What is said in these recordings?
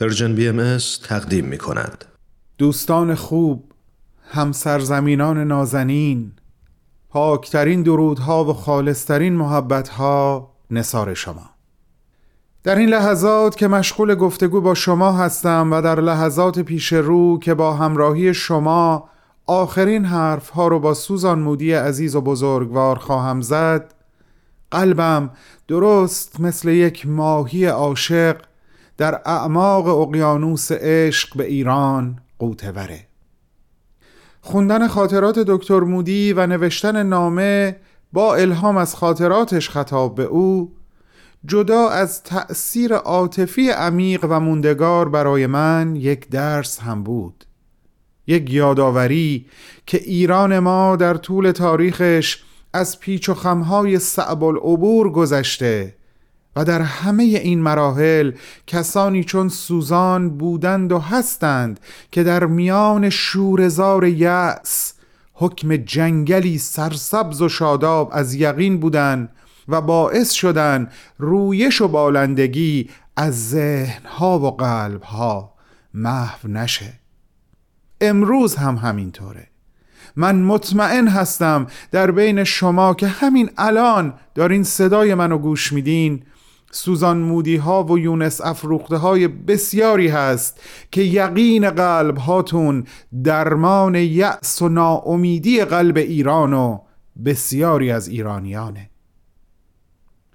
Persian BMS تقدیم می کند. دوستان خوب همسرزمینان نازنین پاکترین درودها و خالصترین محبتها نثار شما در این لحظات که مشغول گفتگو با شما هستم و در لحظات پیش رو که با همراهی شما آخرین حرف ها رو با سوزان مودی عزیز و بزرگوار خواهم زد قلبم درست مثل یک ماهی عاشق در اعماق اقیانوس عشق به ایران قوتوره خوندن خاطرات دکتر مودی و نوشتن نامه با الهام از خاطراتش خطاب به او جدا از تأثیر عاطفی عمیق و موندگار برای من یک درس هم بود. یک یادآوری که ایران ما در طول تاریخش از پیچ و خمهای صعب العبور گذشته و در همه این مراحل کسانی چون سوزان بودند و هستند که در میان شورزار یأس حکم جنگلی سرسبز و شاداب از یقین بودند و باعث شدن رویش و بالندگی از ذهنها و قلبها محو نشه. امروز هم همینطوره. من مطمئن هستم در بین شما که همین الان دارین صدای منو گوش میدین. سوزان مودی ها و یونس افروخته های بسیاری هست که یقین قلب هاتون درمان یأس و ناامیدی قلب ایران و بسیاری از ایرانیانه.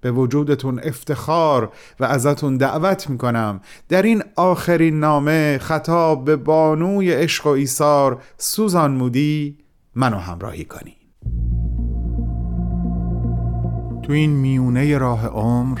به وجودتون افتخار و ازتون دعوت می‌کنم. در این آخرین نامه خطاب به بانوی عشق و ایثار سوزان مودی منو همراهی کنی تو این میونه راه عمر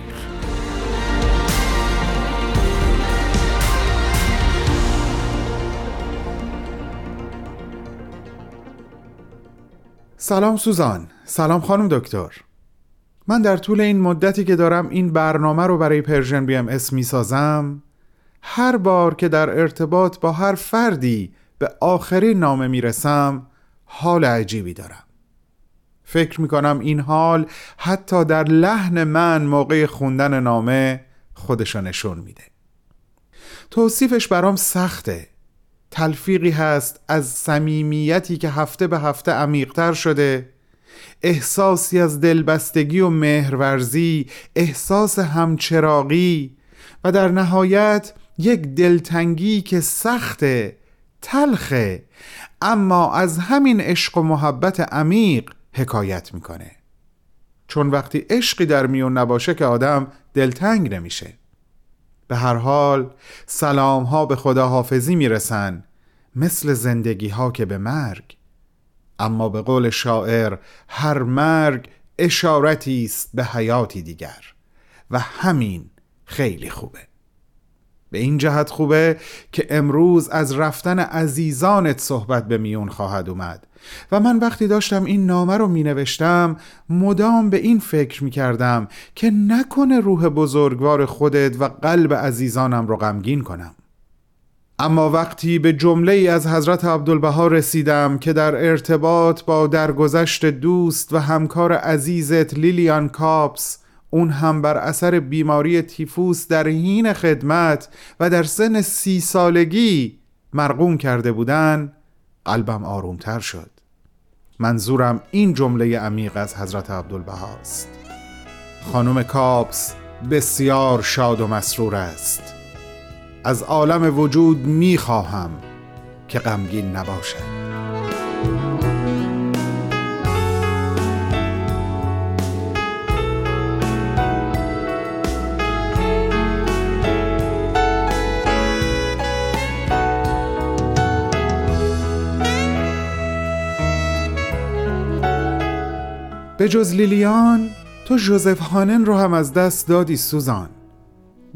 سلام سوزان. سلام خانم دکتر. من در طول این مدتی که دارم این برنامه رو برای Persian BMS می سازم هر بار که در ارتباط با هر فردی به آخرین نامه می رسم حال عجیبی دارم. فکر می کنم این حال حتی در لحن من موقع خوندن نامه خودشو نشون میده. توصیفش برام سخته. تلفیقی هست از صمیمیتی که هفته به هفته عمیقتر شده. احساسی از دلبستگی و مهرورزی احساس همچراغی و در نهایت یک دلتنگی که سخته تلخه. اما از همین عشق و محبت عمیق حکایت می‌کنه. چون وقتی عشقی در میون نباشه که آدم دلتنگ نمیشه. به هر حال سلام ها به خدا حافظی می‌رسن مثل زندگی ها که به مرگ. اما به قول شاعر هر مرگ اشارتی است به حیاتی دیگر. و همین خیلی خوبه. به این جهت خوبه که امروز از رفتن عزیزانت صحبت به میون خواهد اومد. و من وقتی داشتم این نامه رو می نوشتم مدام به این فکر می کردم که نکنه روح بزرگوار خودت و قلب عزیزانم رو غمگین کنم. اما وقتی به جمله ای از حضرت عبدالبها رسیدم که در ارتباط با درگذشت دوست و همکار عزیزت لیلیان کاپس اون هم بر اثر بیماری تیفوس در حین خدمت و در سن سی سالگی مرقوم کرده بودن قلبم آرومتر شد. منظورم این جمله عمیق از حضرت عبدالبها است. خانم کاپس بسیار شاد و مسرور است. از عالم وجود می‌خواهم که غمگین نباشد. به جز لیلیان تو جوزف هانن رو هم از دست دادی سوزان.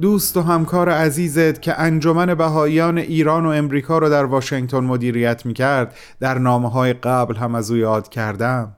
دوست و همکار عزیزت که انجمن بهاییان ایران و امریکا رو در واشنگتن مدیریت می‌کرد در نامه های قبل هم از او یاد کردم.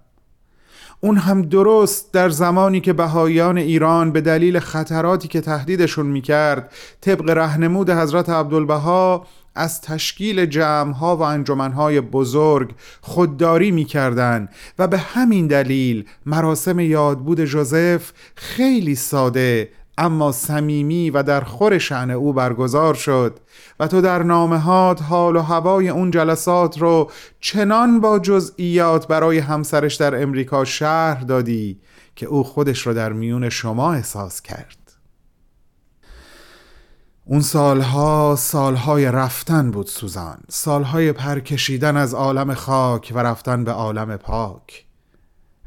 اون هم درست در زمانی که بهاییان ایران به دلیل خطراتی که تهدیدشون می‌کرد طبق رهنمود حضرت عبدالبها از تشکیل جمعها و انجمنهای بزرگ خودداری می‌کردند و به همین دلیل مراسم یادبود جوزف خیلی ساده اما صمیمی و در خور شعن او برگزار شد و تو در نامهات حال و هوای اون جلسات رو چنان با جزئیات برای همسرش در امریکا شهر دادی که او خودش رو در میون شما احساس کرد. اون سالها سالهای رفتن بود سوزان. سالهای پرکشیدن از عالم خاک و رفتن به عالم پاک.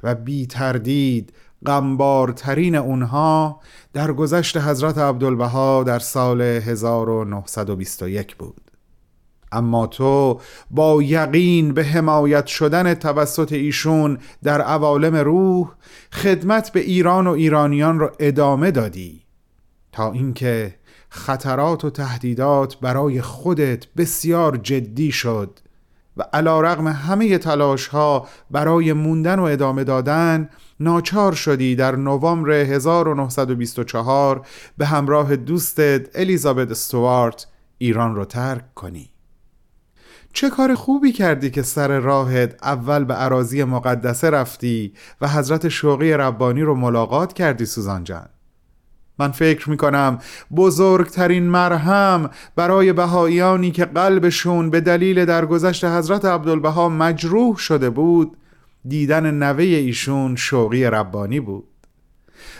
و بی تردید غمبارترین اونها در گذشت حضرت عبدالبها در سال 1921 بود. اما تو با یقین به حمایت شدن توسط ایشون در عوالم روح خدمت به ایران و ایرانیان را ادامه دادی. تا اینکه خطرات و تهدیدات برای خودت بسیار جدی شد و علا رغم همه تلاش ها برای موندن و ادامه دادن ناچار شدی در نوامبر 1924 به همراه دوستت الیزابت استوارت ایران رو ترک کنی. چه کار خوبی کردی که سر راهت اول به عراضی مقدسه رفتی و حضرت شوقی ربانی رو ملاقات کردی سوزان جان؟ من فکر می کنم بزرگترین مرهم برای بهاییانی که قلبشون به دلیل درگذشت حضرت عبدالبها مجروح شده بود دیدن نوه ایشون شوقی ربانی بود.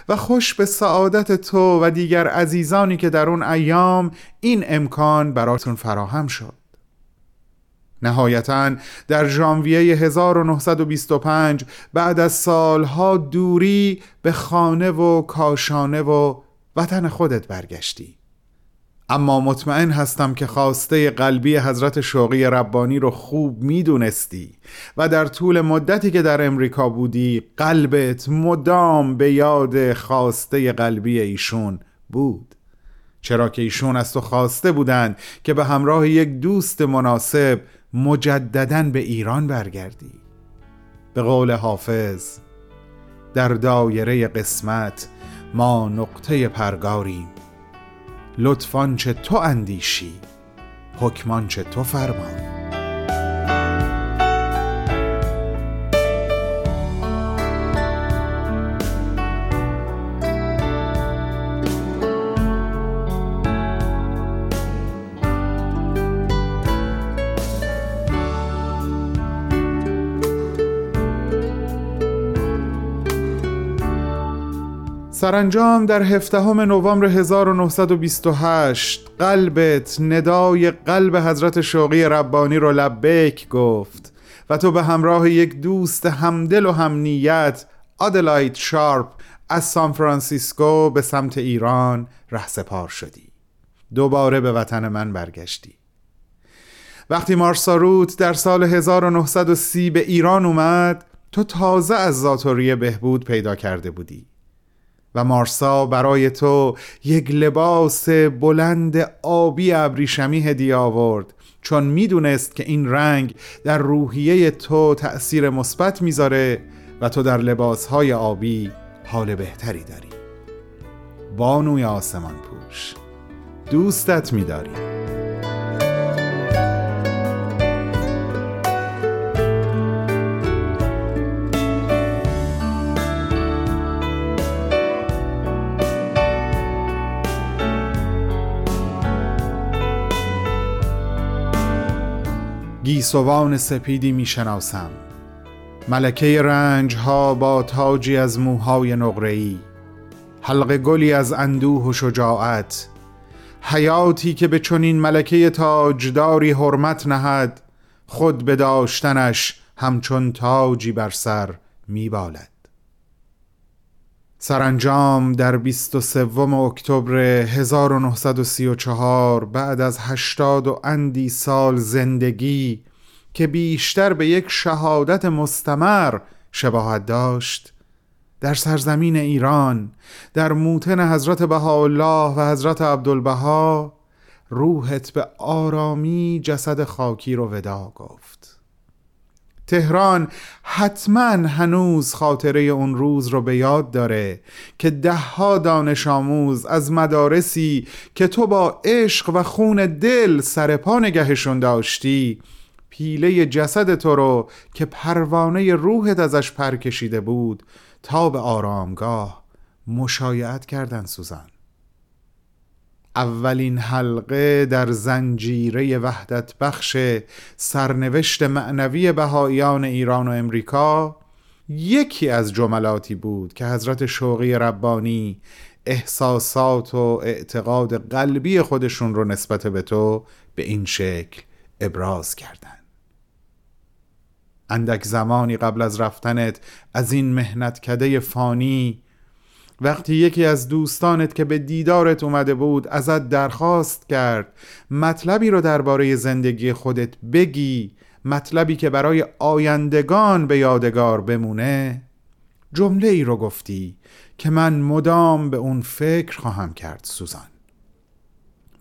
و خوش به سعادت تو و دیگر عزیزانی که در اون ایام این امکان براتون فراهم شد. نهایتا در ژانویه 1925 بعد از سالها دوری به خانه و کاشانه و وطن خودت برگشتی. اما مطمئن هستم که خواسته قلبی حضرت شوقی ربانی رو خوب می‌دونستی و در طول مدتی که در امریکا بودی قلبت مدام به یاد خواسته قلبی ایشون بود. چرا که ایشون از تو خواسته بودند که به همراه یک دوست مناسب مجددا به ایران برگردی. به قول حافظ در دایره قسمت ما نقطه پرگاریم. لطفان چه تو اندیشی حکمان چه تو فرمان سرانجام در هفدهم نوامبر 1928 قلبت ندای قلب حضرت شوقی ربانی رو لبیک گفت و تو به همراه یک دوست همدل و همنیت آدلاید شارپ از سان فرانسیسکو به سمت ایران رهسپار شدی. دوباره به وطن من برگشتی. وقتی مارثا روت در سال 1930 به ایران اومد تو تازه از زاتوری بهبود پیدا کرده بودی. و مارسا برای تو یک لباس بلند آبی ابریشمی هدیه آورد. چون می‌دونست که این رنگ در روحیه تو تأثیر مثبت می‌ذاره و تو در لباسهای آبی حال بهتری داری. بانوی آسمان پوش. دوستت میداری. گیسوان سپیدی می‌شناسم ملکه رنج ها با تاجی از موهای نقره‌ای. حلق گلی از اندوه و شجاعت. حیاتی که به چنین ملکه تاجداری حرمت نهد خود به داشتنش همچون تاجی بر سر میبالد سرانجام در 23 اکتبر 1934 بعد از هشتاد و اندی سال زندگی که بیشتر به یک شهادت مستمر شباهت داشت. در سرزمین ایران در موتن حضرت بهاءالله و حضرت عبدالبها روحت به آرامی جسد خاکی رو ودا گفت. تهران حتما هنوز خاطره اون روز رو به یاد داره که دهها دانش آموز از مدارسی که تو با عشق و خون دل سر پا نگهشون داشتی پیله جسد تو رو که پروانه روحت ازش پر کشیده بود تا به آرامگاه مشایعت کردن سوزن اولین حلقه در زنجیره وحدت بخش سرنوشت معنوی بهاییان ایران و امریکا یکی از جملاتی بود که حضرت شوقی ربانی احساسات و اعتقاد قلبی خودشون رو نسبت به تو به این شکل ابراز کردند. اندک زمانی قبل از رفتنت از این مهنت کده فانی. وقتی یکی از دوستانت که به دیدارت اومده بود ازت درخواست کرد مطلبی رو درباره زندگی خودت بگی مطلبی که برای آیندگان به یادگار بمونه. جمله ای رو گفتی که من مدام به اون فکر خواهم کرد سوزان.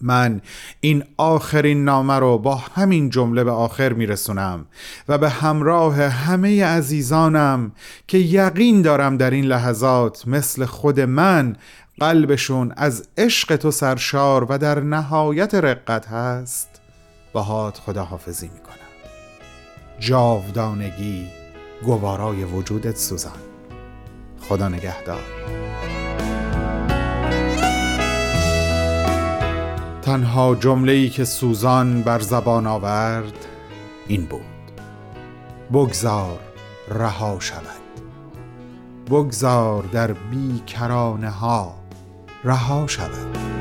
من این آخرین نامه رو با همین جمله به آخر میرسونم و به همراه همه عزیزانم که یقین دارم در این لحظات مثل خود من قلبشون از عشق تو سرشار و در نهایت رقت هست. باهات خداحافظی می‌کنم. جاودانگی گوارای وجودت سوزان. خدا نگهدار. تنها جمله ای که سوزان بر زبان آورد این بود. بگذار رها شود. بگذار در بیکرانه ها رها شود.